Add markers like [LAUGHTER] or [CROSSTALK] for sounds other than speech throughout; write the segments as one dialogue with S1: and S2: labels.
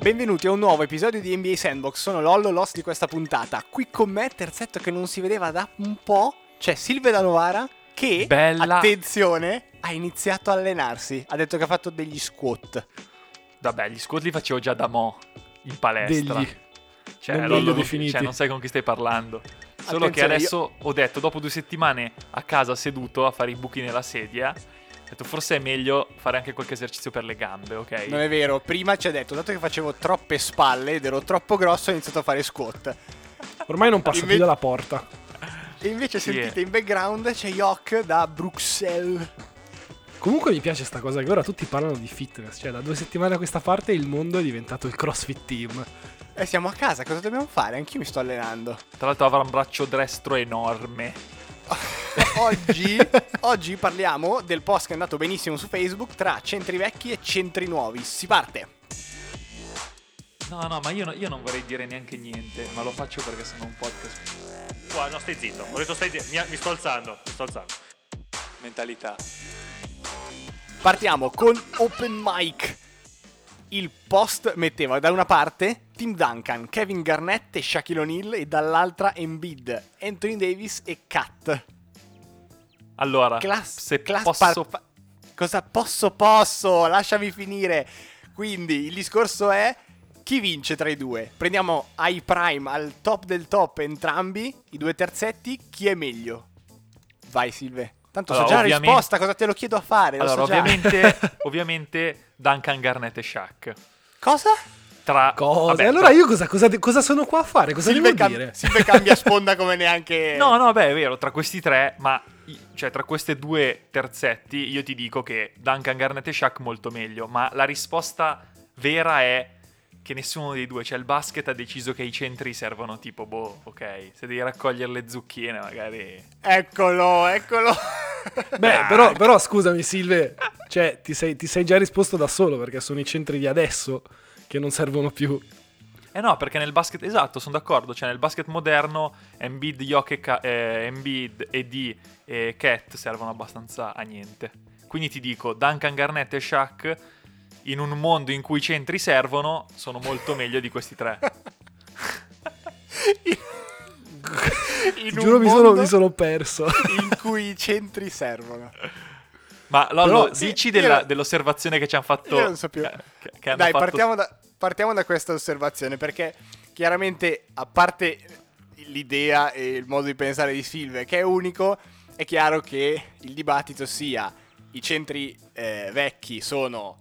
S1: Benvenuti a un nuovo episodio di NBA Sandbox, sono Lollo, l'host di questa puntata. Qui con me, terzetto che non si vedeva da un po', c'è Silvia da Novara che,
S2: Bella.
S1: attenzione, ha iniziato a allenarsi. Ha detto che ha fatto degli squat.
S2: Vabbè, gli squat li facevo già da mo' in palestra.
S3: Degli.
S2: Cioè,
S3: non
S2: Lollo,
S3: definiti.
S2: cioè, non sai con chi stai parlando. Solo che
S1: Attenzione,
S2: adesso ho detto, dopo due settimane a casa seduto a fare i buchi nella sedia, detto forse è meglio fare anche qualche esercizio per le gambe, ok?
S1: Non è vero, prima ci ha detto, dato che facevo troppe spalle ed ero troppo grosso, ho iniziato a fare squat.
S3: Ormai non passa
S1: Invece-
S3: più dalla porta.
S1: E invece
S2: Sì,
S1: sentite
S2: eh.
S1: in background c'è Yok da Bruxelles.
S3: Comunque mi piace sta cosa che ora tutti parlano di fitness. Cioè, da due settimane a questa parte il mondo è diventato il CrossFit Team.
S1: E siamo a casa, cosa dobbiamo fare? Anch'io mi sto allenando.
S2: Tra l'altro avrà un braccio destro enorme. [LAUGHS]
S1: oggi, oggi parliamo del post che è andato benissimo su Facebook tra centri vecchi e centri nuovi. Si parte.
S2: No, no, ma io, no- io non vorrei dire neanche niente, ma lo faccio perché sono un podcast.
S4: Qua, no, stai zitto. Ho detto stai zitto. Mi, mi sto alzando. Mi sto alzando.
S2: Mentalità.
S1: Partiamo con Open Mic. Il post metteva da una parte Tim Duncan, Kevin Garnett e Shaquille O'Neal e dall'altra Embiid, Anthony Davis e Kat.
S2: Allora,
S1: Class,
S2: se
S1: class
S2: posso...
S1: par- pa- cosa posso posso? Lasciami finire. Quindi il discorso è chi vince tra i due? Prendiamo ai prime al top del top entrambi, i due terzetti, chi è meglio? Vai Silve. Tanto so
S2: Allora,
S1: già la
S2: ovviamente-
S1: risposta, cosa te lo chiedo a fare? lo
S2: Allora,
S1: so già.
S2: ovviamente, [LAUGHS] ovviamente Duncan Garnett e Shaq.
S1: Cosa?
S2: Tra...
S3: Cosa?
S2: vabbè,
S3: e allora
S2: tra-
S3: io cosa, cosa, cosa sono qua a fare? Cosa
S1: Silve,
S3: devo
S1: cam-
S3: dire?
S1: Silve cambia sponda come neanche... [LAUGHS]
S2: No, no, beh, è vero, tra questi tre, ma cioè tra queste due terzetti, io ti dico che Duncan Garnett e Shaq molto meglio, ma la risposta vera è che nessuno dei due, cioè il basket ha deciso che i centri servono tipo, boh, ok, se devi raccogliere le zucchine magari...
S1: Eccolo, eccolo.
S3: Beh, però, però scusami Silve, cioè ti sei, ti sei già risposto da solo perché sono i centri di adesso che non servono più.
S2: Eh no, perché nel basket, esatto, sono d'accordo, cioè nel basket moderno Embiid, Jokic eh, Embiid, ED e Cat servono abbastanza a niente. Quindi ti dico, Duncan Garnett e Shaq in un mondo in cui i centri servono sono molto meglio di questi tre. [LAUGHS]
S1: In
S3: giuro mi sono, mi sono perso.
S1: in cui i centri servono.
S2: Ma Lollo,
S1: Però, sì,
S2: dici
S1: io
S2: della-
S1: non-
S2: dell'osservazione che ci hanno fatto...
S1: Io non so più.
S2: che- che- che
S1: Dai,
S2: fatto-
S1: partiamo da, partiamo da questa osservazione perché chiaramente, a parte l'idea e il modo di pensare di Silve, che è unico, è chiaro che il dibattito sia i centri eh, vecchi sono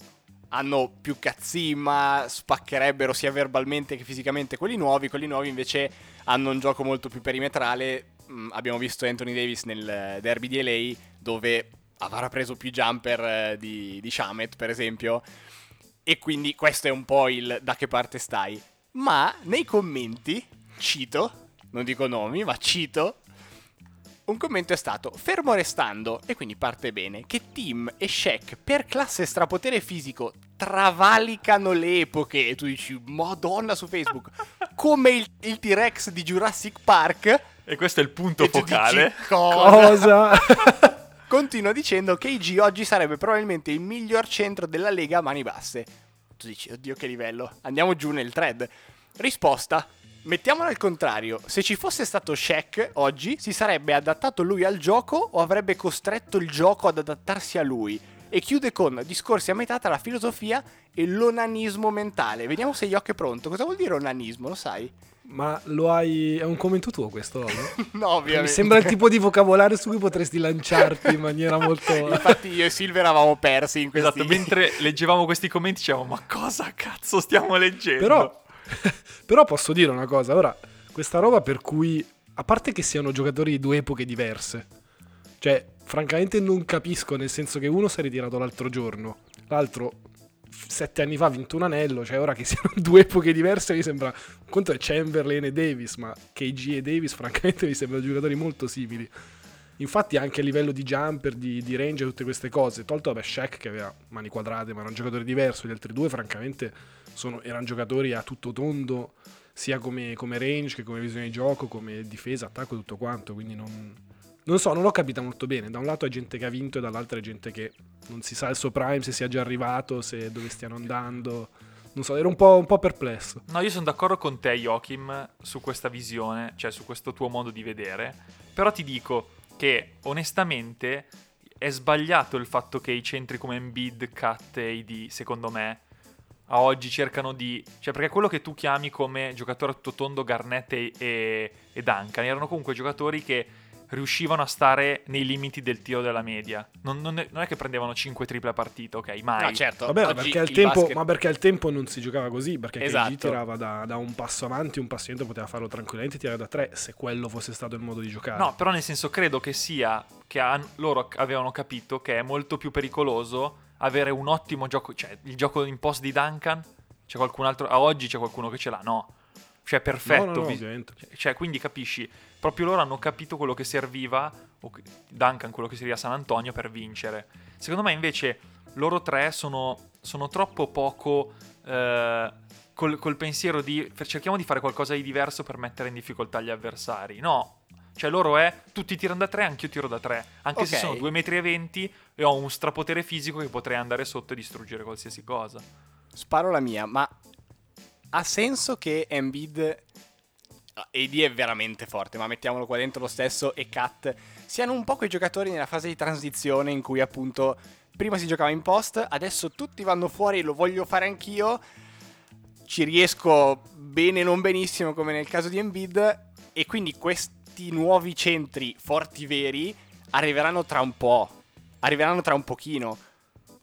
S1: hanno più cazzimma, spaccherebbero sia verbalmente che fisicamente quelli nuovi, quelli nuovi invece hanno un gioco molto più perimetrale. Mm, abbiamo visto Anthony Davis nel eh, derby di LA dove avrà preso più jumper eh, di, di Shamet, per esempio. E quindi questo è un po' il da che parte stai. Ma nei commenti, cito, non dico nomi, ma cito, un commento è stato, fermo restando, e quindi parte bene, che Tim e Shaq per classe strapotere fisico travalicano le epoche, e tu dici, madonna su Facebook, [LAUGHS] come il, il T-Rex di Jurassic Park,
S2: E questo è il punto
S1: e tu
S2: focale.
S1: dici, cosa?
S3: Cosa? [LAUGHS]
S1: Continua dicendo che IG oggi sarebbe probabilmente il miglior centro della Lega a mani basse. Tu dici, oddio che livello, andiamo giù nel thread. Risposta, mettiamola al contrario, se ci fosse stato Shaq oggi, si sarebbe adattato lui al gioco o avrebbe costretto il gioco ad adattarsi a lui? E chiude con discorsi a metà tra la filosofia e l'onanismo mentale. Vediamo se Yok è pronto. Cosa vuol dire onanismo, lo sai?
S3: Ma lo hai... è un commento tuo questo? Lollo? [LAUGHS]
S1: no, ovviamente.
S3: Mi sembra il tipo di vocabolario su cui potresti lanciarti in maniera [LAUGHS] molto...
S1: Infatti io e Silver eravamo persi in questi...
S2: Esatto, mentre leggevamo questi commenti dicevamo, ma cosa cazzo stiamo leggendo?
S3: Però, [LAUGHS] però posso dire una cosa, ora, questa roba per cui, a parte che siano giocatori di due epoche diverse, cioè, francamente non capisco, nel senso che uno si è ritirato l'altro giorno, l'altro sette anni fa ha vinto un anello, cioè ora che [LAUGHS] siano due epoche diverse mi sembra, un conto è Chamberlain e Davis, ma KG e Davis francamente mi sembrano giocatori molto simili. Infatti anche a livello di jumper, di, di range e tutte queste cose, tolto vabbè Shaq che aveva mani quadrate ma era un giocatore diverso, gli altri due francamente sono- erano giocatori a tutto tondo, sia come, come range che come visione di gioco, come difesa, attacco tutto quanto, quindi non, non so, non l'ho capita molto bene. Da un lato è gente che ha vinto e dall'altro è gente che non si sa il suo prime, se sia già arrivato, se dove stiano andando. Non so, ero un po', un po' perplesso.
S2: No, io sono d'accordo con te, Joachim, su questa visione, cioè su questo tuo modo di vedere. Però ti dico che onestamente è sbagliato il fatto che i centri come Embiid, Cat e AD, secondo me, a oggi cercano di... Cioè, perché quello che tu chiami come giocatore a tutto tondo Garnett e, e, e Duncan erano comunque giocatori che riuscivano a stare nei limiti del tiro della media. Non, non è, non è che prendevano 5 triple a partita, ok? Mai.
S1: No, certo.
S3: Vabbè, ma perché, al tempo,
S1: basket-
S3: ma perché al tempo non si giocava così? Perché
S1: Esatto.
S3: KG tirava da, da un passo avanti, un passo indietro, poteva farlo tranquillamente e tirare da tre, se quello fosse stato il modo di giocare.
S2: No, però nel senso credo che sia che han- loro avevano capito che è molto più pericoloso avere un ottimo gioco, cioè il gioco in post di Duncan, c'è qualcun altro, a oggi c'è qualcuno che ce l'ha, no. Cioè perfetto,
S3: No, no, no, ovviamente.
S2: cioè quindi capisci, proprio loro hanno capito quello che serviva, Duncan quello che serviva a San Antonio per vincere. Secondo me invece loro tre sono, sono troppo poco eh, col, col pensiero di cerchiamo di fare qualcosa di diverso per mettere in difficoltà gli avversari. No, cioè loro è tutti tirano da tre, anch'io tiro da tre. Anche se
S1: Ok.
S2: sono 2,20 metri e 20 e ho un strapotere fisico che potrei andare sotto e distruggere qualsiasi cosa.
S1: Sparo la mia, ma ha senso che Embiid ah, AD è veramente forte, ma mettiamolo qua dentro lo stesso e Cat siano un po' quei giocatori nella fase di transizione in cui appunto prima si giocava in post, adesso tutti vanno fuori, lo voglio fare anch'io. Ci riesco bene non benissimo come nel caso di Embiid e quindi questi nuovi centri forti veri arriveranno tra un po', arriveranno tra un pochino.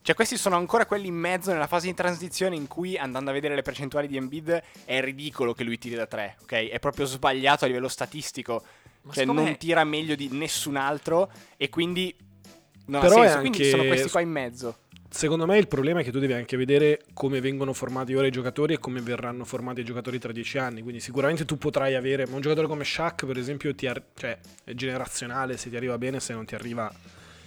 S1: Cioè, questi sono ancora quelli in mezzo nella fase di transizione in cui, andando a vedere le percentuali di Embiid, è ridicolo che lui tiri da 3, ok? È proprio sbagliato a livello statistico.
S2: Ma
S1: cioè, non
S2: me-
S1: tira meglio di nessun altro e quindi non
S3: Però
S1: ha
S3: è
S1: senso. Quindi
S3: anche-
S1: sono questi qua in mezzo.
S3: Secondo me il problema è che tu devi anche vedere come vengono formati ora i giocatori e come verranno formati i giocatori tra dieci anni. Quindi sicuramente tu potrai avere, ma un giocatore come Shaq per esempio ar- cioè, è generazionale, se ti arriva bene, se non ti arriva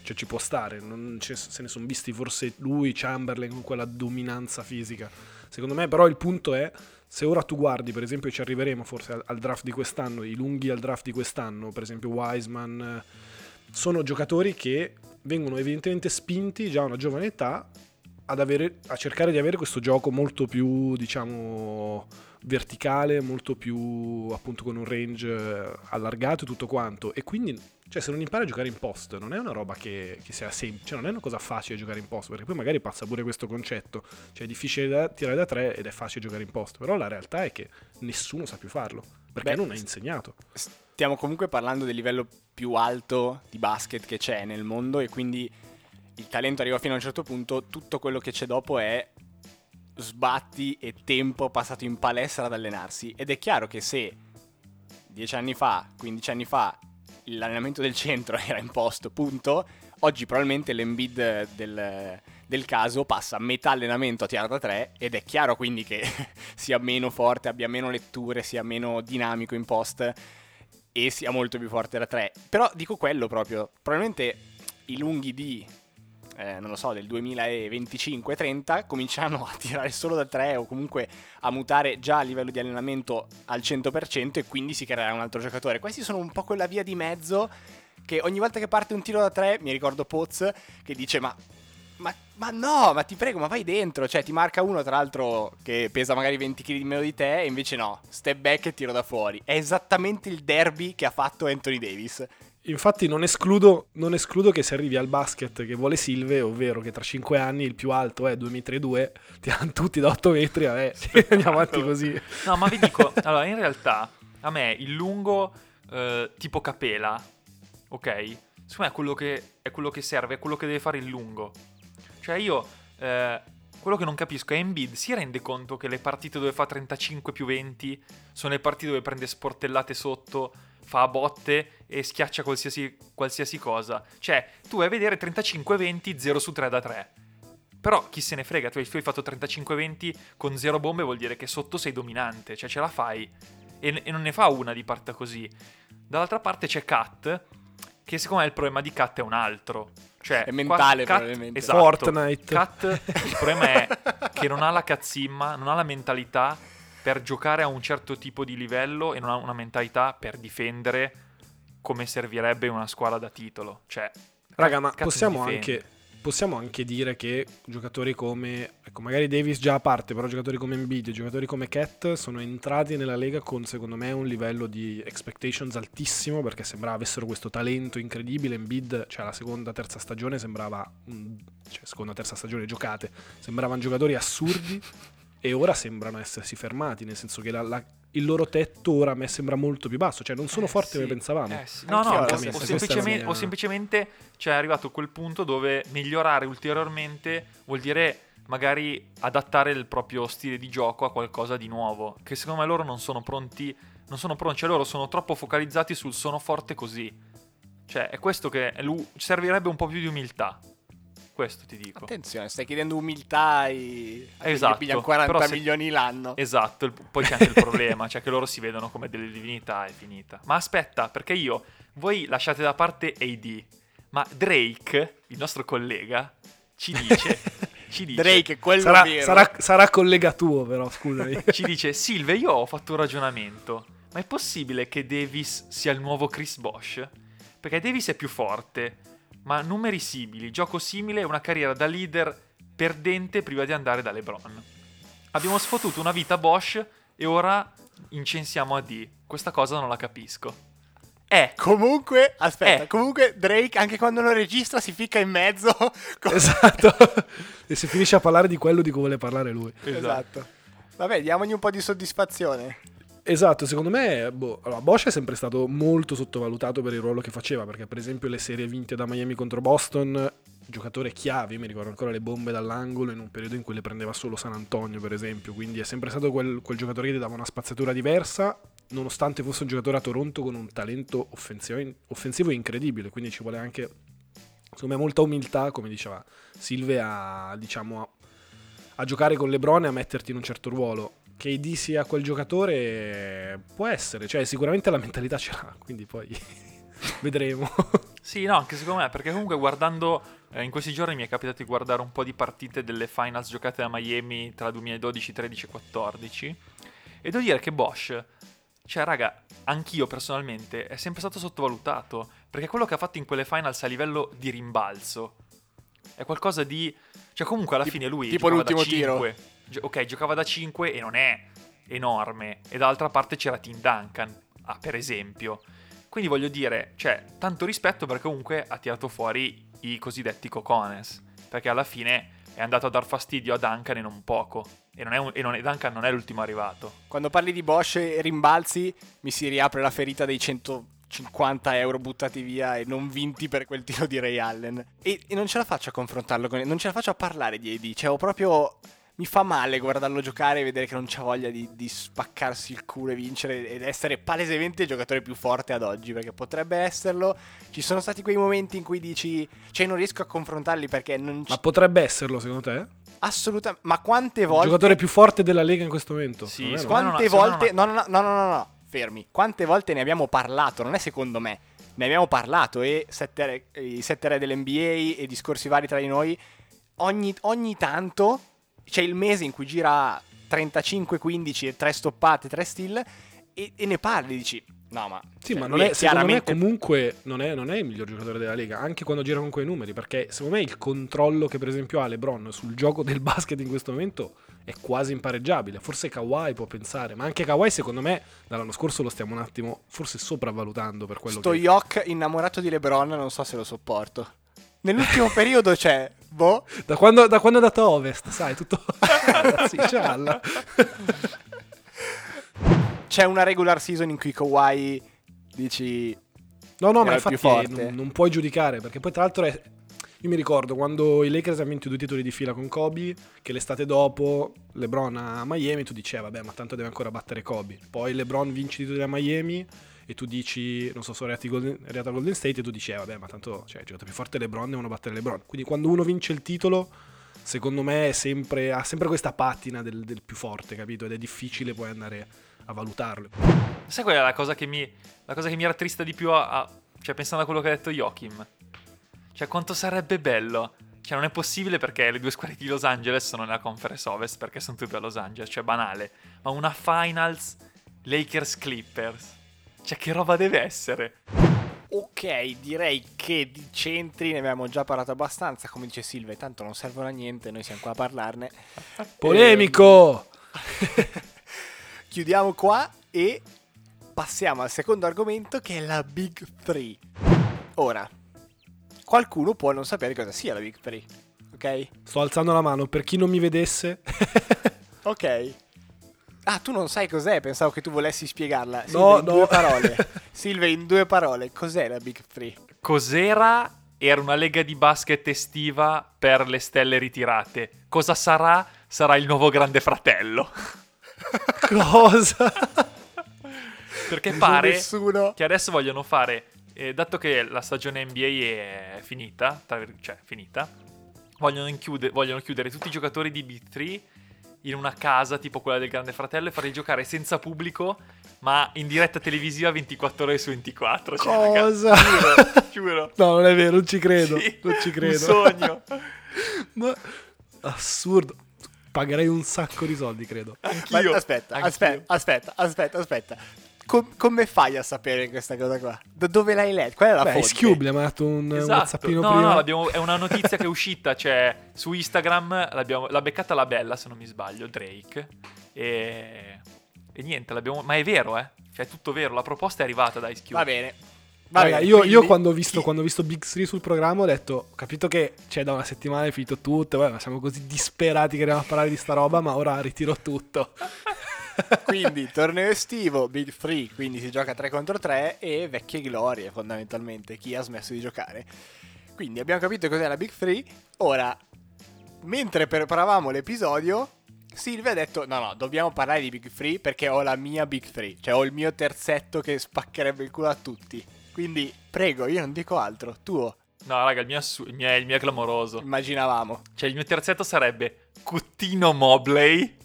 S3: cioè, ci può stare. Ce- se ne sono visti forse lui, Chamberlain con quella dominanza fisica. Secondo me però il punto è, se ora tu guardi, per esempio ci arriveremo forse al, al draft di quest'anno, i lunghi al draft di quest'anno, per esempio Wiseman, sono giocatori che vengono evidentemente spinti già a una giovane età ad avere, a cercare di avere questo gioco molto più, diciamo, verticale, molto più appunto con un range eh, allargato e tutto quanto. E quindi, cioè, se non impari a giocare in post, non è una roba che, che sia semplice, cioè, non è una cosa facile giocare in post, perché poi magari passa pure questo concetto. Cioè, è difficile da, tirare da tre ed è facile giocare in post, però la realtà è che nessuno sa più farlo, perché
S1: Beh,
S3: non è insegnato.
S1: Stiamo comunque parlando del livello più alto di basket che c'è nel mondo e quindi il talento arriva fino a un certo punto, tutto quello che c'è dopo è sbatti e tempo passato in palestra ad allenarsi. Ed è chiaro che se 10 anni fa, 15 anni fa, l'allenamento del centro [LAUGHS] era imposto, punto, oggi probabilmente l'embid del, del caso passa metà allenamento a tirare da 3 ed è chiaro quindi che [LAUGHS] sia meno forte, abbia meno letture, sia meno dinamico in post e sia molto più forte da 3. Però dico quello proprio, probabilmente i lunghi di eh, non lo so, del 2025-30 cominciano a tirare solo da 3 o comunque a mutare già a livello di allenamento al 100% e quindi si creerà un altro giocatore. Questi sono un po' quella via di mezzo che ogni volta che parte un tiro da 3 mi ricordo Poz che dice ma ma, ma no, ma ti prego, ma vai dentro. Cioè, ti marca uno, tra l'altro, che pesa magari 20 kg di meno di te, e invece no, step back e tiro da fuori. È esattamente il derby che ha fatto Anthony Davis.
S3: Infatti non escludo, non escludo che si arrivi al basket che vuole Silve, ovvero che tra 5 anni il più alto è 2,2 m, tirano tutti da 8 metri, vabbè, [LAUGHS] andiamo avanti così.
S2: No, ma vi dico, [LAUGHS] allora in realtà a me il lungo eh, tipo capela, ok? Secondo me è quello, che, è quello che serve, è quello che deve fare il lungo. Cioè io, eh, quello che non capisco è Embiid si rende conto che le partite dove fa 35 più 20 sono le partite dove prende sportellate sotto, fa a botte e schiaccia qualsiasi, qualsiasi cosa. Cioè, tu vai a vedere 35-20, 0 su 3 da 3. Però chi se ne frega, tu hai fatto 35-20 con 0 bombe vuol dire che sotto sei dominante, cioè ce la fai. E, e non ne fa una di parte così. Dall'altra parte c'è Kat, che secondo me il problema di Kat è un altro. Cioè,
S1: È mentale,
S2: Kat-
S1: probabilmente.
S2: Esatto.
S3: Fortnite.
S2: Kat, il problema è che non ha la cazzimma, non ha la mentalità per giocare a un certo tipo di livello e non ha una mentalità per difendere come servirebbe una squadra da titolo. Cioè,
S3: Raga, ma possiamo anche possiamo anche dire che giocatori come, ecco, magari Davis già a parte, però giocatori come Embiid giocatori come Cat sono entrati nella Lega con secondo me un livello di expectations altissimo perché sembrava avessero questo talento incredibile. Embiid, cioè la seconda, terza stagione sembrava, cioè seconda, terza stagione giocate, sembravano giocatori assurdi e ora sembrano essersi fermati, nel senso che la- la- il loro tetto ora a me sembra molto più basso, cioè non sono
S2: Eh,
S3: forti
S2: sì.
S3: come pensavamo.
S2: Eh, sì. No, no, o, o semplicemente,
S3: mia-
S2: o semplicemente cioè, è arrivato a quel punto dove migliorare ulteriormente vuol dire magari adattare il proprio stile di gioco a qualcosa di nuovo, che secondo me loro non sono pronti, non sono pronti, cioè loro sono troppo focalizzati sul sono forte così. Cioè, è questo che servirebbe un po' più di umiltà. Questo ti dico.
S1: Attenzione, stai chiedendo umiltà ai...
S2: Esatto,
S1: pigliano 40
S2: però se-
S1: milioni l'anno.
S2: Esatto, il- poi c'è anche il problema, cioè che loro si vedono come delle divinità e finita. Ma aspetta, perché io, voi lasciate da parte AD, ma Drake, il nostro collega, ci dice, [LAUGHS] ci dice,
S1: Drake, quello
S3: Sarà,
S1: vero.
S3: sarà- sarà collega tuo però, scusami. [LAUGHS]
S2: ci dice, Silve, io ho fatto un ragionamento, ma è possibile che Davis sia il nuovo Chris Bosch? Perché Davis è più forte, ma numeri simili, gioco simile e una carriera da leader perdente prima di andare da LeBron. Abbiamo sfottuto una vita Bosch e ora incensiamo AD. Questa cosa non la capisco. Eh,
S1: Comunque, aspetta,
S2: Eh.
S1: comunque Drake anche quando non registra si ficca in mezzo. [LAUGHS] con-
S3: esatto. e si finisce a parlare di quello di cui vuole parlare lui.
S1: esatto. Vabbè, diamogli un po' di soddisfazione.
S3: Esatto, secondo me boh, allora, Bosch è sempre stato molto sottovalutato per il ruolo che faceva, perché per esempio le serie vinte da Miami contro Boston, giocatore chiave, mi ricordo ancora le bombe dall'angolo in un periodo in cui le prendeva solo San Antonio per esempio, quindi è sempre stato quel, quel giocatore che ti dava una spazzatura diversa, nonostante fosse un giocatore a Toronto con un talento offensivo, offensivo incredibile, quindi ci vuole anche, secondo me, molta umiltà, come diceva Silve, a, diciamo, a, a giocare con LeBron e a metterti in un certo ruolo che AD sia quel giocatore può essere, cioè sicuramente la mentalità ce l'ha, quindi poi [LAUGHS] vedremo.
S2: Sì, no, anche secondo me, perché comunque guardando, eh, in questi giorni mi è capitato di guardare un po' di partite delle finals giocate da Miami tra 2012, 13 e 14, e devo dire che Bosch, cioè raga, anch'io personalmente, è sempre stato sottovalutato, perché quello che ha fatto in quelle finals a livello di rimbalzo è qualcosa di... cioè comunque alla
S1: Tipo-
S2: fine lui
S1: tipo l'ultimo tiro.
S2: 5, Gio- ok, giocava da 5 e non è enorme, e dall'altra parte c'era Tim Duncan, ah, per esempio. Quindi voglio dire, cioè, tanto rispetto perché comunque ha tirato fuori i cosiddetti cocones. Perché alla fine è andato a dar fastidio a Duncan e non poco. E, non un- e non è- Duncan non è l'ultimo arrivato.
S1: Quando parli di Bosch e rimbalzi, mi si riapre la ferita dei 150 euro buttati via e non vinti per quel tiro di Ray Allen. E, e non ce la faccio a confrontarlo con... Non ce la faccio a parlare di AD. Cioè, ho proprio... Mi fa male guardarlo giocare e vedere che non c'ha voglia di, di spaccarsi il culo e vincere ed essere palesemente il giocatore più forte ad oggi, perché potrebbe esserlo. Ci sono stati quei momenti in cui dici, cioè non riesco a confrontarli perché non
S3: Ma
S1: c-
S3: potrebbe esserlo secondo te?
S1: assolutamente... Ma quante
S3: Il
S1: volte...
S3: giocatore più forte della Lega in questo momento?
S2: Sì,
S3: no.
S1: Quante
S2: secondo
S1: volte... No, no, no, no, no, no, no, fermi. Quante volte ne abbiamo parlato, non è secondo me. Ne abbiamo parlato e sette re- i sette re dell'NBA e discorsi vari tra di noi. Ogni, ogni tanto c'è il mese in cui gira 35-15 e 3 stoppate, 3 steal e, e ne parli, dici... No, ma...
S3: Sì,
S1: cioè,
S3: ma non è, secondo me
S1: chiaramente...
S3: comunque non è, non è il miglior giocatore della Lega, anche quando gira con quei numeri, perché secondo me il controllo che per esempio ha LeBron sul gioco del [LAUGHS] basket in questo momento è quasi impareggiabile. Forse Kawhi può pensare, ma anche Kawhi secondo me dall'anno scorso lo stiamo un attimo forse sopravvalutando per quello
S1: Sto
S3: che...
S1: Yok innamorato di LeBron non so se lo sopporto. Nell'ultimo [LAUGHS] periodo c'è... Boh...
S3: Da quando, da quando è andato a Ovest, sai, tutto... [LAUGHS] Cialla.
S1: C'è una regular season in cui Kawhi dici...
S3: No, no, ma infatti non, non puoi giudicare, perché poi tra l'altro è... Io mi ricordo quando i Lakers hanno vinto due titoli di fila con Kobe, che l'estate dopo LeBron a Miami, tu dici, "Eh, vabbè, ma tanto deve ancora battere Kobe. Poi LeBron vince i titoli a Miami e tu dici, non so, sono arrivati Golden, a Golden State e tu dici, "Eh, vabbè, ma tanto, cioè, il giocatore più forte LeBron, devono battere LeBron. Quindi quando uno vince il titolo, secondo me sempre, ha sempre questa patina del, del più forte, capito? Ed è difficile poi andare a valutarlo.
S2: Sai qual è la cosa che mi, la cosa che mi rattrista di più a, a- cioè pensando a quello che ha detto Joachim? Cioè quanto sarebbe bello. Cioè non è possibile perché le due squadre di Los Angeles sono nella conference ovest perché sono tutte a Los Angeles, cioè banale. Ma una finals Lakers Clippers. Cioè che roba deve essere?
S1: Ok, direi che di centri ne abbiamo già parlato abbastanza. Come dice Silve, tanto non servono a niente, noi siamo qua a parlarne. [LAUGHS]
S3: Polemico! [LAUGHS]
S1: Chiudiamo qua e passiamo al secondo argomento che è la Big Three. Ora, qualcuno può non sapere cosa sia la Big Three, ok?
S3: Sto alzando la mano per chi non mi vedesse. [LAUGHS]
S1: Ok. Ah, tu non sai cos'è, pensavo che tu volessi spiegarla. Silve,
S3: No,
S1: in
S3: no.
S1: due parole. [LAUGHS] Silve, in due parole, cos'è la Big Three?
S2: Cos'era? Era una lega di basket estiva per le stelle ritirate. Cosa sarà? Sarà il nuovo grande fratello. [LAUGHS]
S3: Cosa?
S2: Perché pare
S1: Nessuno.
S2: che adesso vogliono fare, eh, dato che la stagione NBA è finita, tra cioè finita, vogliono, inchiude- vogliono chiudere tutti i giocatori di Big 3 in una casa tipo quella del Grande Fratello e farli giocare senza pubblico, ma in diretta televisiva 24 ore su 24. Cioè, raga,
S3: Cosa?
S2: giuro, giuro.
S3: No, non è vero, non ci credo.
S2: Sì,
S3: non ci credo.
S2: Un sogno.
S3: Ma assurdo. Pagherei un sacco di soldi, credo.
S1: Ma
S2: Anch'io.
S1: aspetta,
S2: Anch'io.
S1: aspetta, aspetta, aspetta, aspetta. Com- come fai a sapere questa cosa qua? Da dove l'hai letta? Qual è la
S3: Beh,
S1: fonte?
S3: Scube mi ha dato un, un
S2: Esatto.
S3: whatsappino
S2: No,
S3: prima.
S2: no, l'abbiamo- è una notizia che è [LAUGHS] uscita, cioè su Instagram l'abbiamo, l'ha beccata la bella, se non mi sbaglio, Drake. E, e niente, l'abbiamo, ma è vero, eh? Cioè, è tutto vero, la proposta è arrivata da Ice Cube.
S1: Va bene. Va
S3: Raga,
S1: bene,
S3: io, io quando, ho visto,
S1: chi-
S3: quando ho visto Big 3 sul programma ho detto, ho capito che c'è da una settimana è finito tutto, vabbè, ma siamo così disperati che andiamo a parlare di sta roba, ma ora ritiro tutto. [LAUGHS] [LAUGHS]
S1: Quindi torneo estivo, Big Free, quindi si gioca 3 contro 3 e vecchie glorie fondamentalmente, chi ha smesso di giocare. Quindi abbiamo capito cos'è la Big Free, ora, mentre preparavamo l'episodio, Silvia ha detto no no, dobbiamo parlare di Big Free perché ho la mia Big Free, cioè ho il mio terzetto che spaccherebbe il culo a tutti. Quindi prego, io non dico altro, tuo,
S2: No, raga, il mio, assu- il mio il mio è clamoroso.
S1: immaginavamo.
S2: Cioè, il mio terzetto sarebbe Cuttino Mobley.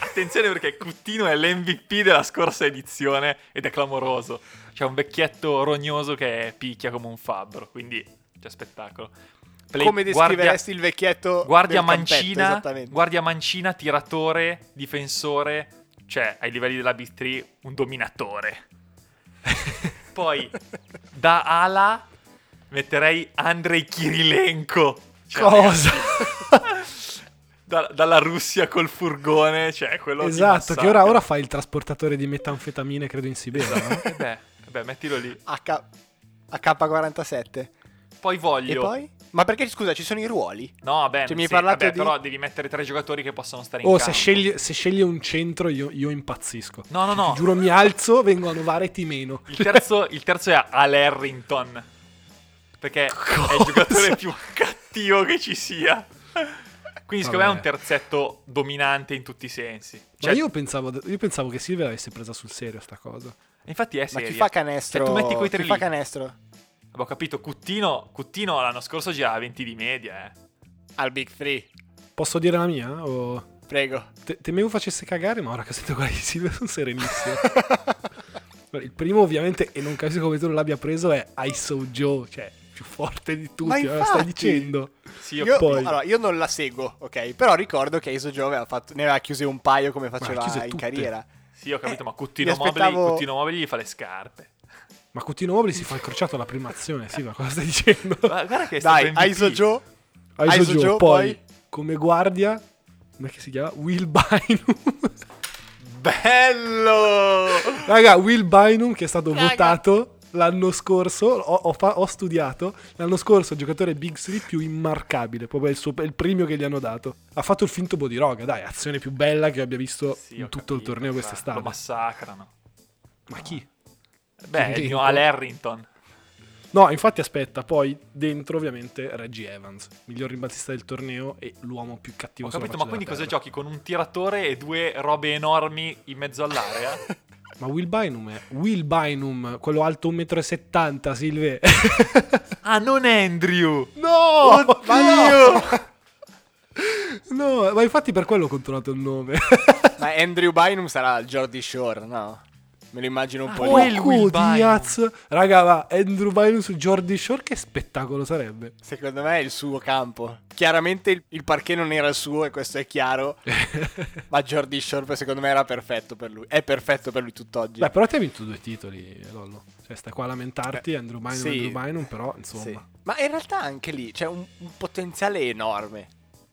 S2: Attenzione perché Cuttino è l'MVP della scorsa edizione ed è clamoroso. C'è un vecchietto rognoso che picchia come un fabbro, quindi c'è spettacolo. Play-
S1: Come descriveresti il vecchietto
S2: guardia
S1: campetto,
S2: mancina,
S1: esattamente.
S2: guardia mancina, tiratore, difensore, cioè ai livelli della Big 3 un dominatore. [LAUGHS] Poi da ala metterei Andrei Kirilenko. Cioè,
S3: Cosa?
S2: Da- dalla Russia col furgone, cioè quello
S3: esatto, che ora, ora fa il trasportatore di metanfetamine, credo in Siberia, no?
S2: Eh beh, eh beh, mettilo lì.
S1: H- AK47.
S2: Poi voglio...
S1: E poi? Ma perché scusa, ci sono i ruoli?
S2: No, vabbè,
S1: Cioè, mi hai parlato
S2: vabbè,
S1: di-
S2: però devi mettere tre giocatori che possono stare in
S3: Oh,
S2: campo.
S3: se scegli, se scegli un centro io, io impazzisco.
S2: No, no, no.
S3: Ti giuro mi alzo, vengo a novare e ti meno.
S2: Il terzo, il terzo è Al Harrington. Perché è il giocatore più cattivo che ci sia. Quindi secondo me è un terzetto dominante in tutti i sensi. Cioè,
S3: Ma io pensavo, io pensavo che Silvia avesse presa sul serio sta cosa.
S2: Infatti è
S1: Ma
S2: seria.
S1: chi fa canestro?
S2: Se tu metti quei tre
S1: chi fa
S2: lì-
S1: canestro?
S2: Avevo capito, Cuttino, Cuttino l'anno scorso girava 20 di media, eh.
S1: Al Big Free.
S3: Posso dire la mia? O...
S1: Prego.
S3: Te- temevo facesse cagare, ma ora che sento quella di Silvia sono serenissimo. [LAUGHS] Il primo ovviamente, e non capisco come tu non l'abbia preso, è ISO Joe, cioè più forte di tutti,
S1: Ma
S3: ma lo
S1: infatti!
S3: stai dicendo?
S2: Sì,
S1: Io,
S3: poi-
S1: allora, io non la seguo, ok? Però ricordo che Iso Joe aveva fatto, ne aveva chiuse un paio come faceva in
S3: tutte.
S1: carriera.
S2: sì, ho capito,
S1: Eh,
S2: ma Cuttino,
S1: aspettavo-
S2: Cuttino Mobley gli fa le scarpe.
S3: Ma Coutinho Mobley si fa il crociato alla prima azione, Silvia, cosa stai dicendo?
S2: Guarda guarda che è stato
S1: Dai,
S2: MVP.
S1: Iso Joe.
S3: ISO
S1: Iso
S3: Joe,
S1: Joe,
S3: poi,
S1: poi-
S3: come guardia, come si chiama? Will Bynum.
S2: Bello!
S3: Raga, Will Bynum che è stato
S1: Raga.
S3: votato l'anno scorso, ho, ho fa- ho studiato, l'anno scorso il giocatore Big 3 più immarcabile, proprio il, suo- il premio che gli hanno dato. Ha fatto il finto Bodiroga, dai, azione più bella che abbia visto
S2: Sì,
S3: in tutto il
S2: capito,
S3: torneo
S2: cioè,
S3: quest'estate.
S2: Lo massacrano.
S3: Ma chi?
S2: Beh, il mio? Al Harrington.
S3: No, infatti aspetta, poi dentro ovviamente Reggie Evans, miglior rimbalzista del torneo e l'uomo più cattivo
S2: Ho capito, ma quindi cosa giochi? Con un tiratore e due robe enormi in mezzo all'area? [LAUGHS]
S3: Ma Will Bynum è Will Bynum, quello alto 1,70 m, Silve.
S2: ah, non Andrew!
S3: no!
S1: Ma no!
S3: No, ma infatti per quello ho controllato il nome.
S1: Ma Andrew Bynum sarà il Jordi Shore, no? Me lo immagino un
S2: Ah,
S1: po'
S2: oh,
S1: lì.
S2: il
S3: Porco
S2: Will Bynum.
S3: Diaz. Raga, ma Andrew Bynum su Jordi Shore che spettacolo sarebbe.
S1: Secondo me è il suo campo. Chiaramente il, il parquet non era il suo e questo è chiaro. [LAUGHS] ma Jordi Shore secondo me era perfetto per lui. È perfetto per lui tutt'oggi.
S3: Beh, però ti hai vinto due titoli, Lollo. Cioè, stai qua a lamentarti, Andrew Bynum,
S1: sì.
S3: Andrew Bynum, però, insomma.
S1: Sì. Ma in realtà anche lì c'è un, un potenziale enorme.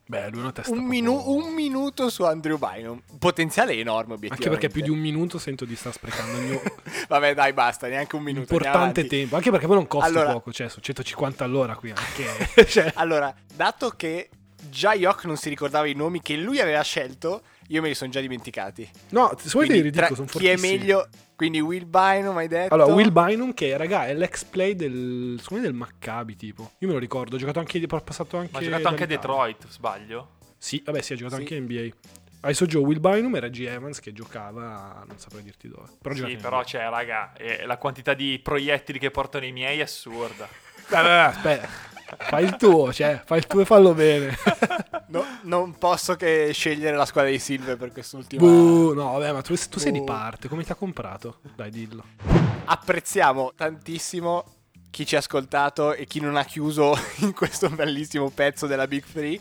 S3: Beh, lui una testa
S1: Un, minu- un minuto su Andrew Bynum. Potenziale enorme,
S3: Anche
S1: obiettivamente.
S3: perché più di un minuto sento di star sprecando il mio [LAUGHS]
S1: Vabbè, dai, basta, neanche un minuto.
S3: importante tempo. Anche perché poi non costa
S1: Allora-
S3: poco, cioè, su 150 all'ora qui [LAUGHS] anche. [LAUGHS] cioè,
S1: Allora, dato che già Yok non si ricordava i nomi che lui aveva scelto, io me li sono già dimenticati.
S3: no, se vuoi li ridico, sono
S1: chi è
S3: fortissimi.
S1: meglio? Quindi Will Bynum, hai detto?
S3: Allora, Will Bynum, che raga, è l'ex play del. Secondo me del Maccabi, tipo. Io me lo ricordo, ho giocato anche. Ha passato anche.
S2: Ma ha giocato anche a. Detroit, sbaglio?
S3: Sì, vabbè, sì, ha giocato
S1: Sì.
S3: anche in NBA. Adesso gioco Will Bynum e Reggie Evans che giocava, non saprei dirti dove. Però ha
S2: Sì, però c'è, raga, eh, la quantità di proiettili che portano i miei è assurda. [LAUGHS]
S3: Aspetta. Fai il tuo, cioè, fai il tuo e fallo bene. [LAUGHS]
S1: No, non posso che scegliere la squadra di Silve per quest'ultima.
S3: Buh, no, vabbè, ma tu, tu sei di parte, come ti ha comprato? Dai, dillo.
S1: Apprezziamo tantissimo chi ci ha ascoltato e chi non ha chiuso [LAUGHS] in questo bellissimo pezzo della Big Free.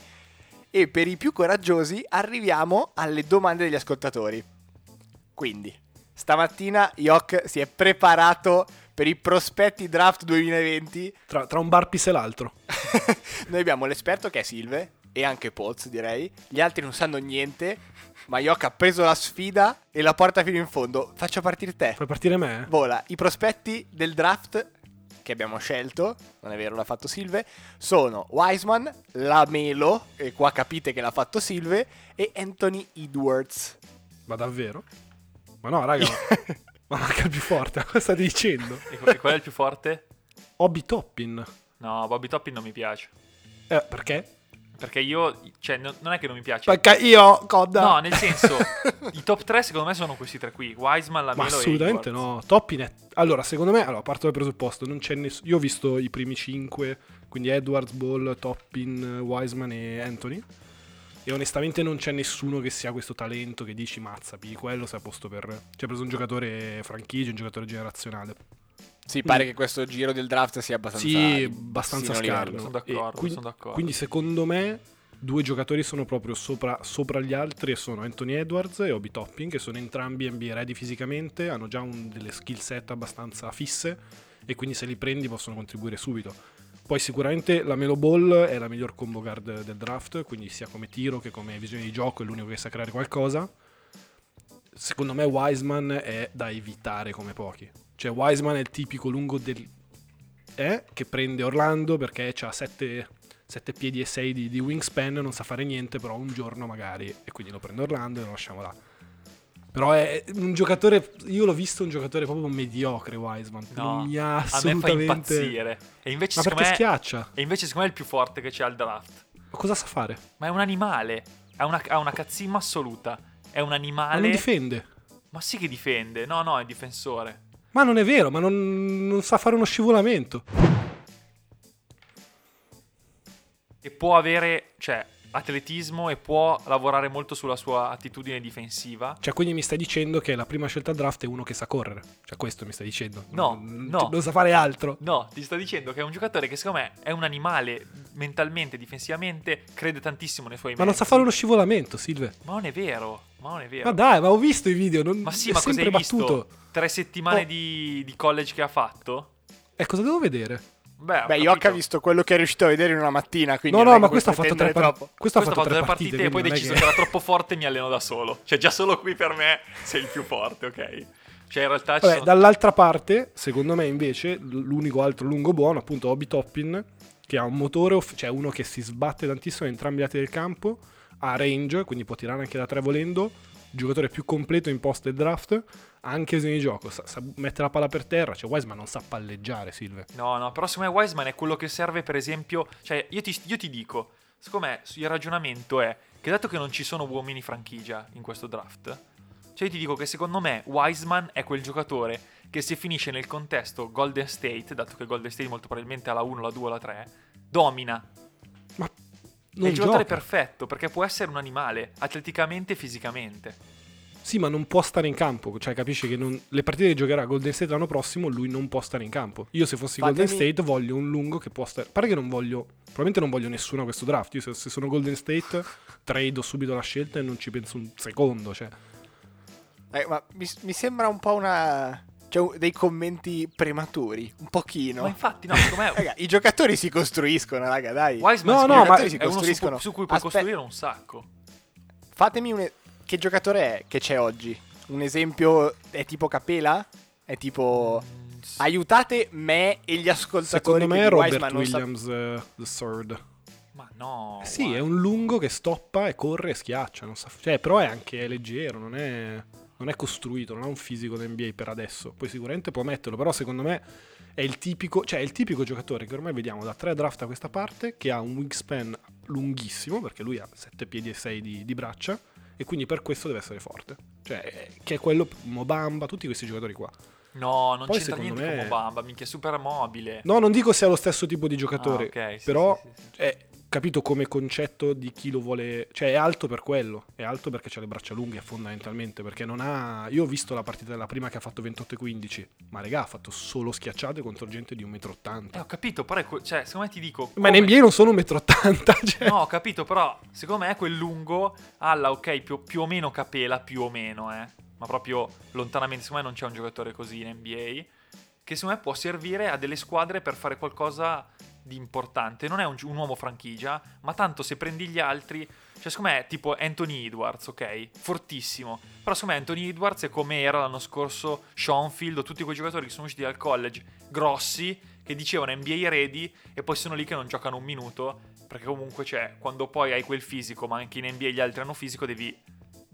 S1: E per i più coraggiosi arriviamo alle domande degli ascoltatori. Quindi, stamattina Yok si è preparato per i prospetti draft 2020
S3: Tra, tra un barpis e l'altro. [LAUGHS]
S1: Noi abbiamo l'esperto che è Silve e anche Poz, direi. Gli altri non sanno niente, ma Yok ha preso la sfida e la porta fino in fondo. Faccio partire te.
S3: Fai partire me?
S1: Vola, i prospetti del draft che abbiamo scelto, non è vero, l'ha fatto Silve, sono Wiseman, Lamelo, e qua capite che l'ha fatto Silve, e Anthony Edwards.
S3: Ma davvero? Ma no, raga, [LAUGHS] ma, ma manca il più forte, [LAUGHS] cosa stai dicendo?
S2: E qu- e qual è il più forte?
S3: Obi Toppin.
S2: No, Bobby Toppin non mi piace.
S3: Eh, perché?
S2: Perché io, cioè, no- non è che non mi piace.
S3: Perché io, coda.
S2: No, nel senso, [LAUGHS] i top 3 secondo me sono questi tre qui: Wiseman,
S3: Ma
S2: Lamelo e
S3: assolutamente
S2: Edwards.
S3: no. Toppin è... Allora, secondo me, allora, parto dal presupposto, non c'è nessuno... Io ho visto i primi 5, quindi Edwards, Ball, Toppin, Wiseman e Anthony. E onestamente non c'è nessuno che sia questo talento che dici mazza, pigli quello sei a posto per... Cioè, hai preso un giocatore franchigia, un giocatore generazionale.
S1: Sì, pare che questo giro del draft sia abbastanza...
S3: Sì, abbastanza scarno.
S2: Sono d'accordo,
S3: quindi,
S2: sono d'accordo.
S3: Quindi secondo me due giocatori sono proprio sopra, sopra gli altri e sono Anthony Edwards e Obi Toppin che sono entrambi NBA ready fisicamente, hanno già un- delle skill set abbastanza fisse e quindi se li prendi possono contribuire subito. Poi sicuramente la Melo Ball è la miglior combo guard del draft, quindi sia come tiro che come visione di gioco è l'unico che sa creare qualcosa. Secondo me Wiseman è da evitare come pochi. Cioè Wiseman è il tipico lungo del... Eh, che prende Orlando perché ha 7, piedi e 6 di, di wingspan, non sa fare niente, però un giorno magari... E quindi lo prende Orlando e lo lasciamo là. Però è un giocatore... Io l'ho visto un giocatore proprio mediocre Wiseman.
S2: No,
S3: non mi ha
S2: a me fa
S3: assolutamente...
S2: impazzire. E invece,
S3: Ma perché
S2: me,
S3: schiaccia?
S2: e invece, secondo me, è il più forte che c'è al draft.
S3: Ma cosa sa fare?
S2: Ma è un animale. Ha una, ha una cazzimma assoluta. È un
S3: Ma
S2: animale.
S3: non difende.
S2: Ma sì che difende. No, no, è difensore.
S3: Ma non è vero, ma non, non sa fare uno scivolamento.
S2: E può avere, cioè, atletismo e può lavorare molto sulla sua attitudine difensiva.
S3: Cioè, quindi mi stai dicendo che la prima scelta al draft è uno che sa correre. Cioè, questo mi stai dicendo.
S2: No,
S3: non,
S2: no.
S3: Non sa fare altro.
S2: No, ti sto dicendo che è un giocatore che secondo me è un animale mentalmente, difensivamente, crede tantissimo nei suoi
S3: Ma non sa
S2: mezzi.
S3: fare uno scivolamento, Silve.
S2: Ma non è vero, ma non è vero.
S3: Ma dai, ma ho visto i video. Non,
S2: Ma sì,
S3: è
S2: ma cosa
S3: sempre
S2: hai visto?
S3: battuto.
S2: Tre settimane
S3: Oh.
S2: di, di college che ha fatto?
S3: E cosa devo vedere?
S2: Beh, ho
S1: Beh,
S2: capito.
S1: Yok ha visto quello che è riuscito a vedere in una mattina, quindi
S3: No, no, ma questo ha fatto tre partite.
S1: troppo.
S3: Questo ha
S2: Questo
S3: fatto tre partite,
S2: e poi
S3: è
S2: deciso
S3: che-
S2: che... era troppo forte e mi alleno da solo. Cioè, già solo qui per me sei il più forte, ok? Cioè, in realtà ci
S3: Vabbè,
S2: sono...
S3: dall'altra parte, secondo me invece, l'unico altro lungo buono, appunto Obi Toppin, che ha un motore, off- cioè uno che si sbatte tantissimo da entrambi i lati del campo, ha range, quindi può tirare anche da tre volendo, giocatore più completo in post del draft, anche visione di gioco, sa, sa mettere la palla per terra, cioè Wiseman non sa palleggiare, Silve.
S2: No, no, però secondo me Wiseman è quello che serve, per esempio... Cioè, io ti, io ti dico, secondo me il ragionamento è che dato che non ci sono uomini franchigia in questo draft, cioè io ti dico che secondo me Wiseman è quel giocatore che se finisce nel contesto Golden State, dato che Golden State molto probabilmente ha la 1, la 2 o la 3, domina.
S3: Ma
S2: è
S3: non
S2: il giocatore
S3: gioca.
S2: perfetto perché può essere un animale, atleticamente e fisicamente.
S3: Sì, ma non può stare in campo. Cioè, capisci che non- le partite che giocherà Golden State l'anno prossimo, lui non può stare in campo. Io, se fossi
S1: Fatemi-
S3: Golden State, voglio un lungo che può stare. Pare che non voglio. Probabilmente non voglio nessuno a questo draft. Io, se, se sono Golden State, [LAUGHS] trado subito la scelta e non ci penso un secondo. Cioè.
S1: Eh, ma mi, mi sembra un po' una... Cioè, dei commenti prematuri, un pochino.
S2: Ma infatti, no, secondo me
S1: Raga, i giocatori si costruiscono, raga, dai.
S2: Wiseman
S3: No, no,
S2: i
S3: ma-
S2: giocatori si
S1: è
S2: è uno su,
S1: costruiscono.
S2: su cui puoi
S1: Aspe-
S2: costruire un sacco.
S1: Fatemi un... Che giocatore è che c'è oggi? Un esempio è tipo Capela? È tipo...
S2: Mm, sì.
S1: Aiutate me e gli ascoltatori
S3: Secondo me è Robert
S1: Wiseman non sa-
S3: Williams eh, the third.
S2: Ma no.
S3: sì,
S2: guarda.
S3: è un lungo che stoppa e corre e schiaccia. non sa- Cioè, però è anche leggero, non è, non è costruito, non ha un fisico da NBA per adesso. Poi sicuramente può metterlo, però secondo me è il tipico, cioè è il tipico giocatore che ormai vediamo da tre draft a questa parte, che ha un wingspan lunghissimo, perché lui ha 7 piedi e 6 di, di braccia, e quindi per questo deve essere forte. Cioè, che è quello, Mobamba, tutti questi giocatori qua.
S2: No, non
S3: Poi,
S2: c'entra niente
S3: me-
S2: come Bamba, minchia, è super mobile.
S3: No, non dico sia lo stesso tipo di giocatore,
S2: Ah, ok, sì,
S3: però
S2: sì, sì, sì.
S3: è capito come concetto di chi lo vuole. Cioè, è alto per quello. È alto perché ha le braccia lunghe, fondamentalmente. Perché non ha. Io ho visto la partita della prima che ha fatto 28 e 15. Ma regà, ha fatto solo schiacciate contro gente di 1,80 m.
S2: Eh, ho capito, però è cioè, secondo me ti dico...
S3: Ma in
S2: come-
S3: NBA non sono 1,80 m. [LAUGHS] Cioè.
S2: No, ho capito, però secondo me quel lungo alla, ok, più, più o meno capela, più o meno, eh. Ma proprio lontanamente, secondo me non c'è un giocatore così in NBA. Che secondo me può servire a delle squadre per fare qualcosa di importante. Non è un, un uomo franchigia, ma tanto se prendi gli altri... Cioè, secondo me è tipo Anthony Edwards, ok? Fortissimo. Però secondo me Anthony Edwards è come era l'anno scorso Schoenfield o tutti quei giocatori che sono usciti dal college, grossi, che dicevano NBA ready e poi sono lì che non giocano un minuto perché comunque c'è, quando poi hai quel fisico, ma anche in NBA gli altri hanno fisico, devi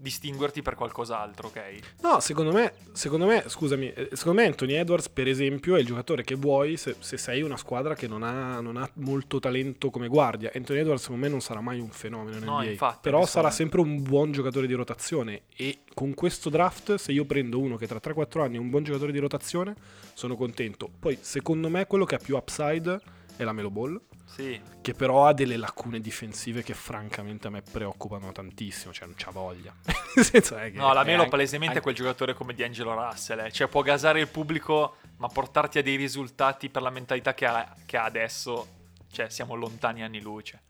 S2: distinguerti per qualcos'altro, ok?
S3: No, secondo me, secondo me, scusami, eh, secondo me Anthony Edwards, per esempio, è il giocatore che vuoi se, se sei una squadra che non ha, non ha molto talento come guardia. Anthony Edwards, secondo me, non sarà mai un fenomeno in
S2: No,
S3: NBA.
S2: infatti,
S3: però sarà sempre un buon giocatore di rotazione. E con questo draft, se io prendo uno che tra 3-4 anni è un buon giocatore di rotazione, sono contento. Poi, secondo me, quello che ha più upside è la Melo Ball.
S2: Sì,
S3: Che però ha delle lacune difensive che francamente a me preoccupano tantissimo, cioè non c'ha voglia. [LAUGHS] È
S2: no, la
S3: è
S2: Melo
S3: anche-
S2: palesemente è
S3: anche-
S2: quel giocatore come di Angelo Russell, eh. cioè può gasare il pubblico, ma portarti a dei risultati per la mentalità che ha, che ha adesso, cioè siamo lontani anni luce.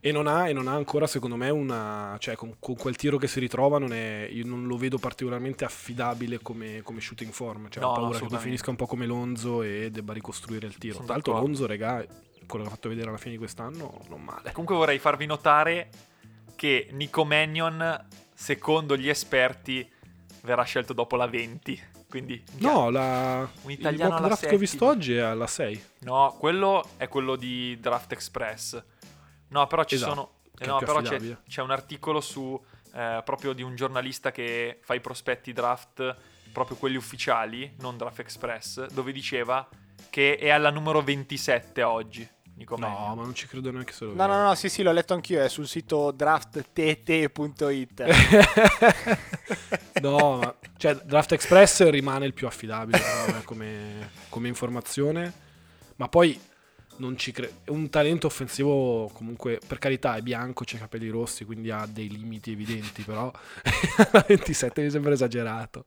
S3: E non, ha, e non ha ancora, secondo me, una. cioè, con, con quel tiro che si ritrova, non è, io non lo vedo particolarmente affidabile come, come shooting form. Cioè,
S2: No,
S3: ho
S2: no,
S3: paura che poi
S2: assolutamente.
S3: finisca un po' come Lonzo e debba ricostruire il tiro. Tra l'altro. Lonzo, regà, quello che ha fatto vedere alla fine di quest'anno, non male.
S2: Comunque vorrei farvi notare che Nico Mannion, secondo gli esperti, verrà scelto dopo la 20. Quindi
S3: No, la,
S2: Un
S3: il
S2: italiano
S3: mock
S2: alla
S3: draft che ho visto oggi è alla 6.
S2: No, quello è quello di Draft Express. No, però ci
S3: Esatto,
S2: sono. No, però c'è, c'è un articolo su eh, proprio di un giornalista che fa i prospetti draft, proprio quelli ufficiali, non Draft Express, dove diceva che è alla numero 27 oggi. Nico
S3: No, ma non ci credo neanche se lo
S1: No, no, no, sì, sì, l'ho letto anch'io, è sul sito drafttt.it. [LAUGHS] [LAUGHS]
S3: no, ma, cioè, Draft Express rimane il più affidabile come, come informazione, ma poi non ci credo. È un talento offensivo comunque, per carità, è bianco, i capelli rossi, quindi ha dei limiti evidenti, però [LAUGHS] a 27 mi sembra esagerato.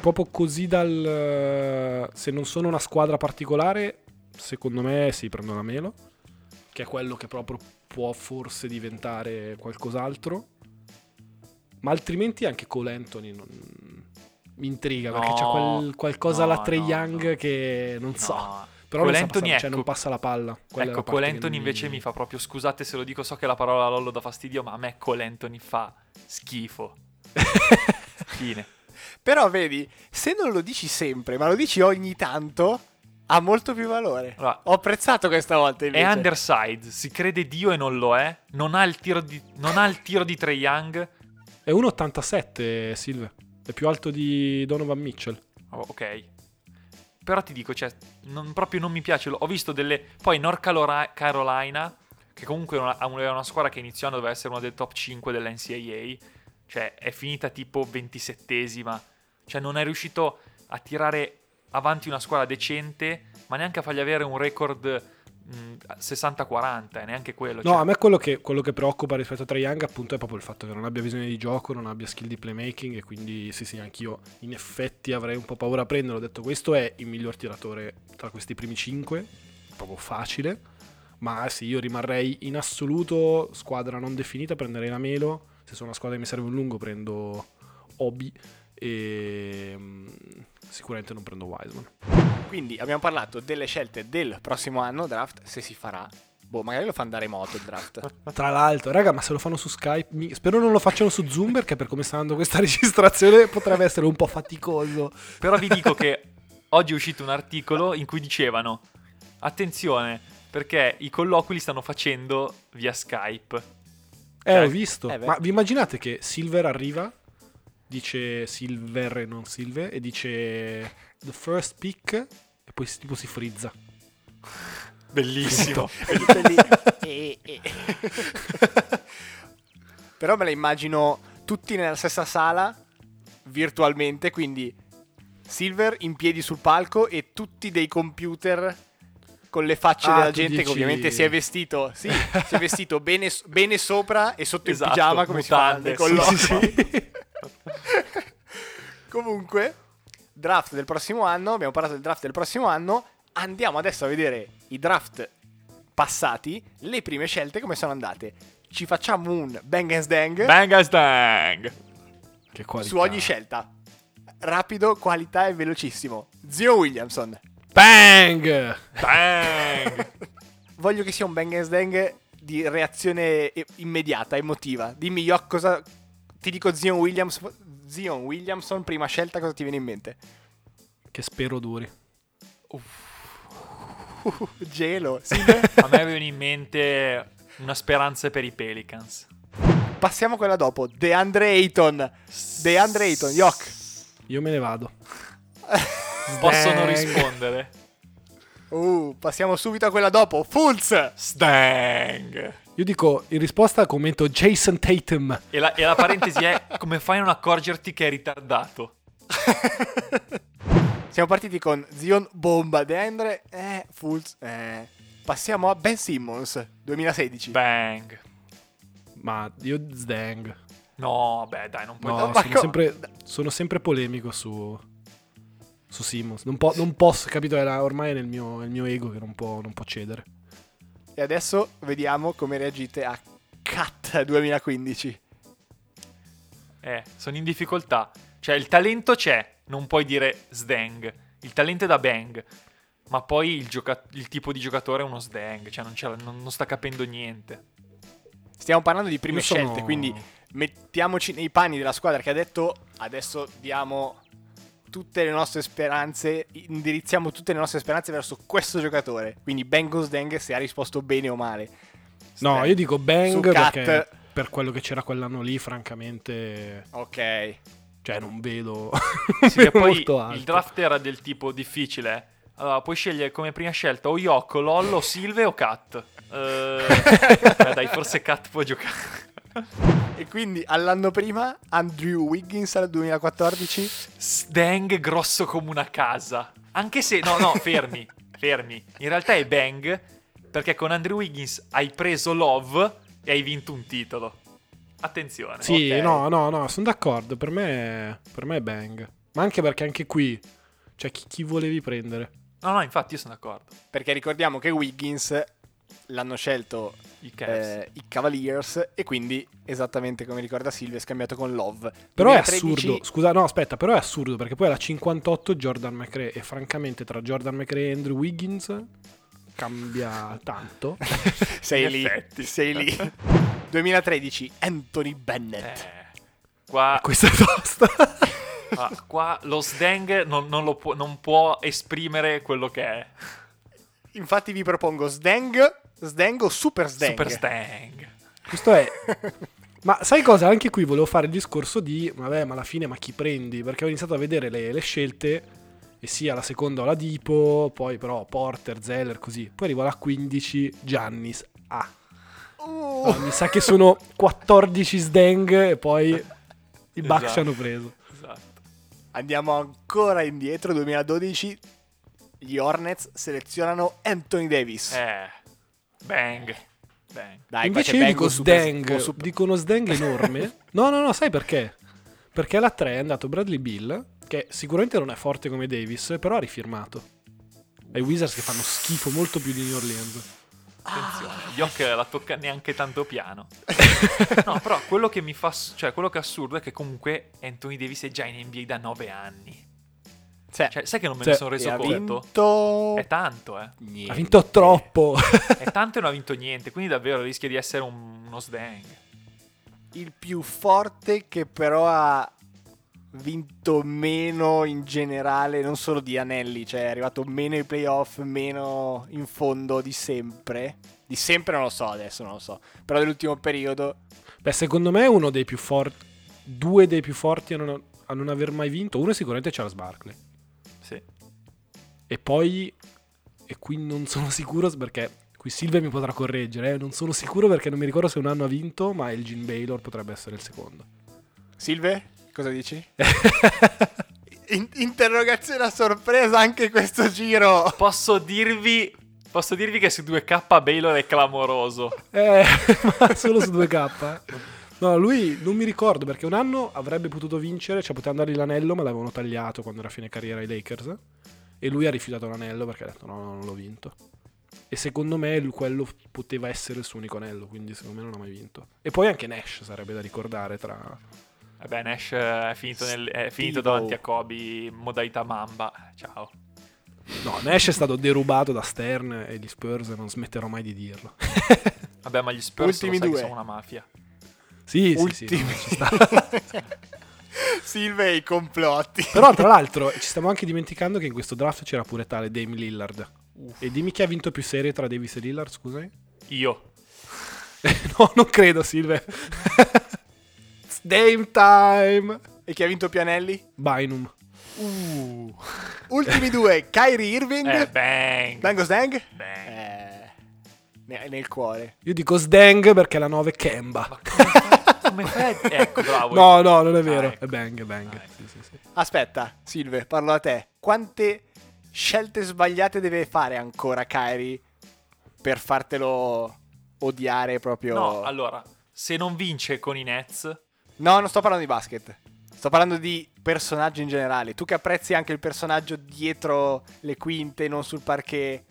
S3: Proprio così dal... Se non sono una squadra particolare, secondo me si prendono la Melo, che è quello che proprio può forse diventare qualcos'altro. Ma altrimenti anche Cole Anthony non... mi intriga perché
S2: No,
S3: c'è quel qualcosa alla
S2: no,
S3: Trey
S2: no,
S3: Young che non so. Però non,
S2: Anthony,
S3: passare- cioè,
S2: ecco-
S3: non passa la palla. Quella è
S2: Ecco, Cole Anthony
S3: non
S2: invece mi fa proprio, scusate se lo dico, so che la parola Lollo dà fastidio, ma a me Cole Anthony fa schifo. [LAUGHS] Fine.
S1: Però vedi, se non lo dici sempre, ma lo dici ogni tanto, ha molto più valore.
S2: Allora,
S1: Ho apprezzato questa volta
S2: È
S1: invece.
S2: undersized, si crede Dio e non lo è. Non ha il tiro di, non ha il tiro di Trae Young.
S3: È 1,87 Silve. È più alto di Donovan Mitchell.
S2: Oh, ok. Però ti dico, cioè, non- proprio non mi piace. Ho visto delle. Poi North Carolina, che comunque è una, una- squadra che iniziando doveva essere una del top 5 della NCAA. Cioè, è finita tipo 27esima. Cioè, non è riuscito a tirare avanti una squadra decente, ma neanche a fargli avere un record 60-40, e neanche quello.
S3: No,
S2: cioè.
S3: a me quello che, quello che preoccupa rispetto a Trae Young appunto è proprio il fatto che non abbia visione di gioco, non abbia skill di playmaking e quindi sì sì, anch'io in effetti avrei un po' paura a prenderlo. Ho detto questo è il miglior tiratore tra questi primi 5, proprio facile, ma sì, io rimarrei in assoluto squadra non definita, prenderei la Melo, se sono una squadra che mi serve un lungo prendo Obi e mm, sicuramente non prendo Wiseman.
S1: Quindi abbiamo parlato delle scelte del prossimo anno, draft, se si farà. Boh, magari lo fa andare moto il draft. [LAUGHS]
S3: Tra l'altro, raga, ma se lo fanno su Skype, mi- spero non lo facciano su Zoom perché per come sta andando questa [LAUGHS] registrazione potrebbe essere un po' faticoso.
S2: Però vi dico [LAUGHS] che oggi è uscito un articolo in cui dicevano attenzione perché i colloqui li stanno facendo via Skype.
S3: Eh,
S2: Cioè,
S3: ho visto.
S1: eh
S3: ma vi immaginate che Silver arriva, dice Silver e non Silve, e dice the first pick, e poi tipo si frizza.
S2: Bellissimo.
S1: E- e- [LAUGHS] Però me la immagino tutti nella stessa sala, virtualmente, quindi Silver in piedi sul palco e tutti dei computer con le facce
S3: Ah,
S1: della gente che
S3: dici-
S1: ovviamente si è vestito, sì, si è vestito bene, bene sopra e sotto
S2: Esatto,
S1: in pigiama come
S2: mutande,
S1: si fa
S2: sì.
S3: Sì, sì. [LAUGHS] [LAUGHS]
S1: Comunque, draft del prossimo anno, abbiamo parlato del draft del prossimo anno, andiamo adesso a vedere i draft passati, le prime scelte come sono andate. Ci facciamo un bang and dang
S2: Bang as dang.
S3: Che qualità.
S1: su ogni scelta. Rapido, qualità e velocissimo. Zio Williamson.
S3: Bang!
S2: Bang. [LAUGHS]
S1: Voglio che sia un bang and dang di reazione immediata, emotiva. Dimmi, Yok, cosa... Ti dico Zion Williams... Zion Williamson, prima scelta, cosa ti viene in mente?
S3: Che spero duri. [LAUGHS]
S1: Gelo. Sì, [LAUGHS]
S2: A me viene in mente una speranza per i Pelicans.
S1: Passiamo a quella dopo. DeAndre Ayton. DeAndre Ayton, Yok.
S3: Io me ne vado. [LAUGHS]
S2: Possono rispondere.
S1: Uh, passiamo subito a quella dopo. Fulz.
S2: Stang.
S3: Io dico in risposta commento Jason Tatum.
S2: E la, e la parentesi è come fai a non accorgerti che è ritardato? [LAUGHS]
S1: Siamo partiti con Zion Bomba, DeAndre, eh, Fulz, eh. Passiamo a Ben Simmons, 2016.
S2: Bang.
S3: Ma io Zdang.
S2: No, beh, dai, non puoi
S3: No,
S1: ma
S3: sono,
S1: co-
S3: sempre, sono sempre polemico su, su Simmons. Non, po- non posso, capito? Era ormai è nel mio, nel mio ego che non può, non può cedere.
S1: E adesso vediamo come reagite a Cat 2015.
S2: Eh, sono in difficoltà. Cioè, il talento c'è, non puoi dire Sdang. Il talento è da bang. Ma poi il, gioca- il tipo di giocatore è uno Sdang. Cioè, non, non- non sta capendo niente.
S1: Stiamo parlando di prime
S3: sono-
S1: scelte, quindi mettiamoci nei panni della squadra che ha detto adesso diamo tutte le nostre speranze, indirizziamo tutte le nostre speranze verso questo giocatore. Quindi Bengals Deng se ha risposto bene o male.
S3: No,
S1: Sdang.
S3: io dico Bang
S1: Cat-
S3: perché per quello che c'era quell'anno lì, francamente,
S1: Ok.
S3: cioè non vedo,
S2: Sì, che [LAUGHS] poi
S3: molto alto.
S2: il draft era del tipo difficile. Allora, puoi scegliere come prima scelta o Yoko, Lollo, Silve o Cat. Eh, [LAUGHS] beh, dai, forse Cat può giocare.
S1: E quindi all'anno prima Andrew Wiggins al 2014.
S2: Sdang grosso come una casa. Anche se, no, no, [LAUGHS] fermi, fermi. In realtà è Bang, perché con Andrew Wiggins hai preso Love e hai vinto un titolo. Attenzione.
S3: Sì,
S1: Ok.
S3: no, no, no, sono d'accordo, per me, per me è Bang. Ma anche perché anche qui, cioè chi, chi volevi prendere?
S2: No, no, infatti io sono d'accordo.
S1: Perché ricordiamo che Wiggins l'hanno scelto
S2: I
S1: eh, i Cavaliers e quindi esattamente come ricorda Silvia è scambiato con Love.
S3: Però è
S1: 2013
S3: assurdo, scusa, no, aspetta, però è assurdo perché poi alla 58 Jordan McRae e francamente tra Jordan McRae e Andrew Wiggins cambia tanto. [LAUGHS]
S1: sei lì,
S2: effetti.
S1: sei lì. 2013 Anthony Bennett.
S2: Eh, qua,
S3: Questa è tosta. [LAUGHS]
S2: ah, qua lo Sdang non, non lo può, non può esprimere quello che è.
S1: Infatti vi propongo Sdang, Sdang o Super Sdang.
S2: Super Stang.
S3: Questo è [LAUGHS] Ma sai cosa? Anche qui volevo fare il discorso di, vabbè, ma alla fine, ma chi prendi? Perché ho iniziato a vedere le, le scelte, e sia la seconda o la Dipo, poi però Porter, Zeller, così. Poi arrivo alla 15, Giannis. Ah, no, mi sa che sono 14 Sdang e poi [LAUGHS] i Bucks
S2: Esatto.
S3: ci hanno preso.
S2: Esatto.
S1: Andiamo ancora indietro, 2012 gli Hornets selezionano Anthony Davis.
S2: Eh, Bang. Bang.
S1: Dai,
S3: Invece io dico Sdang,
S1: super-
S3: dico uno Sdang enorme. [LAUGHS] no, no, no, sai perché? Perché alla 3 è andato Bradley Bill, che sicuramente non è forte come Davis, però ha rifirmato. Ai Wizards che fanno schifo molto più di New Orleans.
S2: Attenzione, Yok la tocca neanche tanto piano. [LAUGHS] no, però quello che mi fa, cioè quello che è assurdo è che comunque Anthony Davis è già in NBA da 9 anni.
S1: Sì.
S2: Cioè, sai che non me
S3: Sì.
S2: ne sono reso
S1: ha
S2: conto?
S1: vinto...
S2: È tanto, eh.
S1: Niente.
S3: Ha vinto troppo.
S2: È tanto e non ha vinto niente, quindi davvero rischia di essere un- uno sdang.
S1: Il più forte che però ha vinto meno in generale, non solo di anelli, cioè è arrivato meno ai playoff, meno in fondo di sempre. Di sempre non lo so adesso, non lo so. Però dell'ultimo periodo...
S3: Beh, secondo me è uno dei più forti. Due dei più forti a non, a non aver mai vinto. Uno è sicuramente Charles Barkley. E poi. E qui non sono [LAUGHS] sicuro perché. Qui Silvia mi potrà correggere. eh, Non sono sicuro perché non mi ricordo se un anno ha vinto. Ma il Gene Baylor potrebbe essere il secondo.
S1: Silve, cosa dici? [LAUGHS] In- interrogazione a sorpresa anche questo giro.
S2: Posso dirvi, posso dirvi che su 2K Baylor è clamoroso.
S3: Eh, [LAUGHS] ma solo su 2K. eh. No, lui non mi ricordo perché un anno avrebbe potuto vincere, cioè poteva andare l'anello, ma l'avevano tagliato quando era fine carriera ai Lakers. E lui ha rifiutato l'anello perché ha detto no, no, non l'ho vinto. E secondo me quello poteva essere il suo unico anello, quindi secondo me non ha mai vinto. E poi anche Nash sarebbe da ricordare tra...
S2: Vabbè, Nash è finito, nel- è finito davanti a Kobe in modalità mamba. Ciao.
S3: No, Nash è stato derubato da Stern e gli Spurs non smetterò mai di dirlo.
S2: Vabbè, ma gli Spurs
S1: Ultimi
S2: lo sai che
S1: due.
S2: sono una mafia.
S3: sì, sì, sì,
S1: Ultimi.
S3: no, ci sta. [LAUGHS]
S1: Silve e i complotti.
S3: Però tra l'altro ci stiamo anche dimenticando che in questo draft c'era pure tale Dame Lillard. E dimmi chi ha vinto più serie tra Davis e Lillard, scusami.
S2: Io. [LAUGHS]
S3: no, non credo, Silve. Dame time.
S1: E chi ha vinto più anelli?
S3: Bynum.
S1: Ultimi [LAUGHS] due, Kyrie Irving.
S2: Eh, bang.
S1: Dango Stang?
S2: Bang.
S1: Eh, ne- nel cuore.
S3: Io dico Sdang perché la 9 è Kemba.
S2: Ma come fai? [LAUGHS] Ecco, bravo.
S3: No, no, non è vero.
S2: Ah, ecco.
S3: È bang, è bang.
S2: Ah, ecco.
S3: Sì, sì, sì.
S1: Aspetta, Silve, parlo a te. Quante scelte sbagliate deve fare ancora Kyrie per fartelo odiare proprio?
S2: No, allora, se non vince con i Nets,
S1: No, non sto parlando di basket. Sto parlando di personaggio in generale. Tu che apprezzi anche il personaggio dietro le quinte, non sul parquet.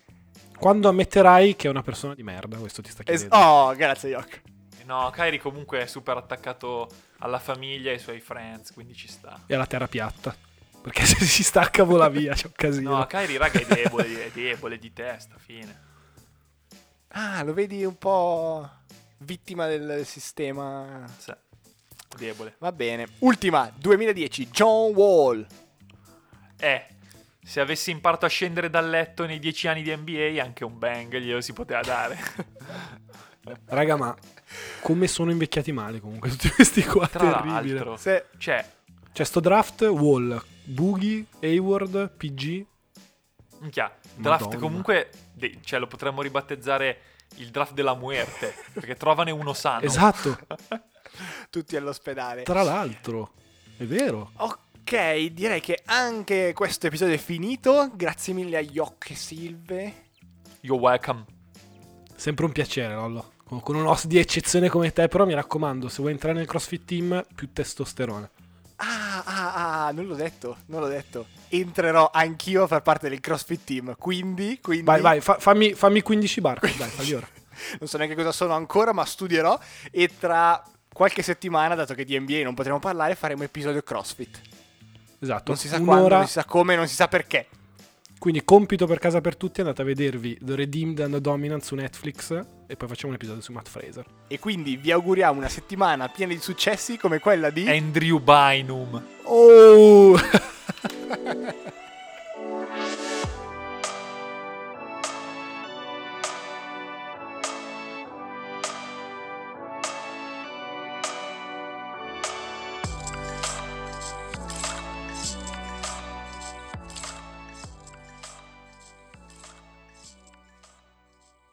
S3: Quando ammetterai che è una persona di merda, questo ti sta
S1: Es-
S3: chiedendo.
S1: oh, grazie, Yok.
S2: No, Kyrie comunque è super attaccato alla famiglia e ai suoi friends, quindi ci sta.
S3: E alla terra piatta. Perché [LAUGHS] se si stacca vola via, c'è un casino.
S2: No, Kyrie, raga, è debole, è debole di testa, fine.
S1: Ah, lo vedi un po' vittima del sistema.
S2: Sì, debole.
S1: Va bene. Ultima, 2010, John Wall.
S2: Eh, se avessi imparato a scendere dal letto nei dieci anni di NBA, anche un bang glielo si poteva dare. [LAUGHS]
S3: Raga, ma come sono invecchiati male comunque tutti [LAUGHS] questi qua.
S2: Tra
S3: terribile.
S2: l'altro,
S1: Se-
S2: cioè,
S3: C'è sto draft, Wall, Boogie, Hayward, PG.
S2: minchia, draft
S3: Madonna.
S2: comunque, cioè, lo potremmo ribattezzare il draft della muerte, [LAUGHS] perché trovane uno sano.
S3: Esatto, [LAUGHS]
S1: tutti all'ospedale.
S3: tra l'altro. È vero.
S1: Ok, direi che anche questo episodio è finito. Grazie mille a Yok e Silve.
S2: You're welcome.
S3: Sempre un piacere, Lollo. Con un host di eccezione come te, però mi raccomando, se vuoi entrare nel CrossFit Team, più testosterone.
S1: Ah, ah, ah, non l'ho detto, non l'ho detto. Entrerò anch'io a far parte del CrossFit Team. Quindi, quindi
S3: Vai, vai, fa- fammi, fammi 15 bar. Dai, falli ora. [LAUGHS]
S1: non so neanche cosa sono ancora, ma studierò. E tra qualche settimana, dato che di NBA non potremo parlare, faremo episodio CrossFit.
S3: Esatto.
S1: Non si sa quando,
S3: Un'ora.
S1: non si sa come, non si sa perché.
S3: Quindi compito per casa per tutti, andate a vedervi The Redeemed and the Dominant su Netflix e poi facciamo un episodio su Matt Fraser.
S1: E quindi vi auguriamo una settimana piena di successi come quella di...
S2: Andrew Bynum.
S3: Oh! [LAUGHS]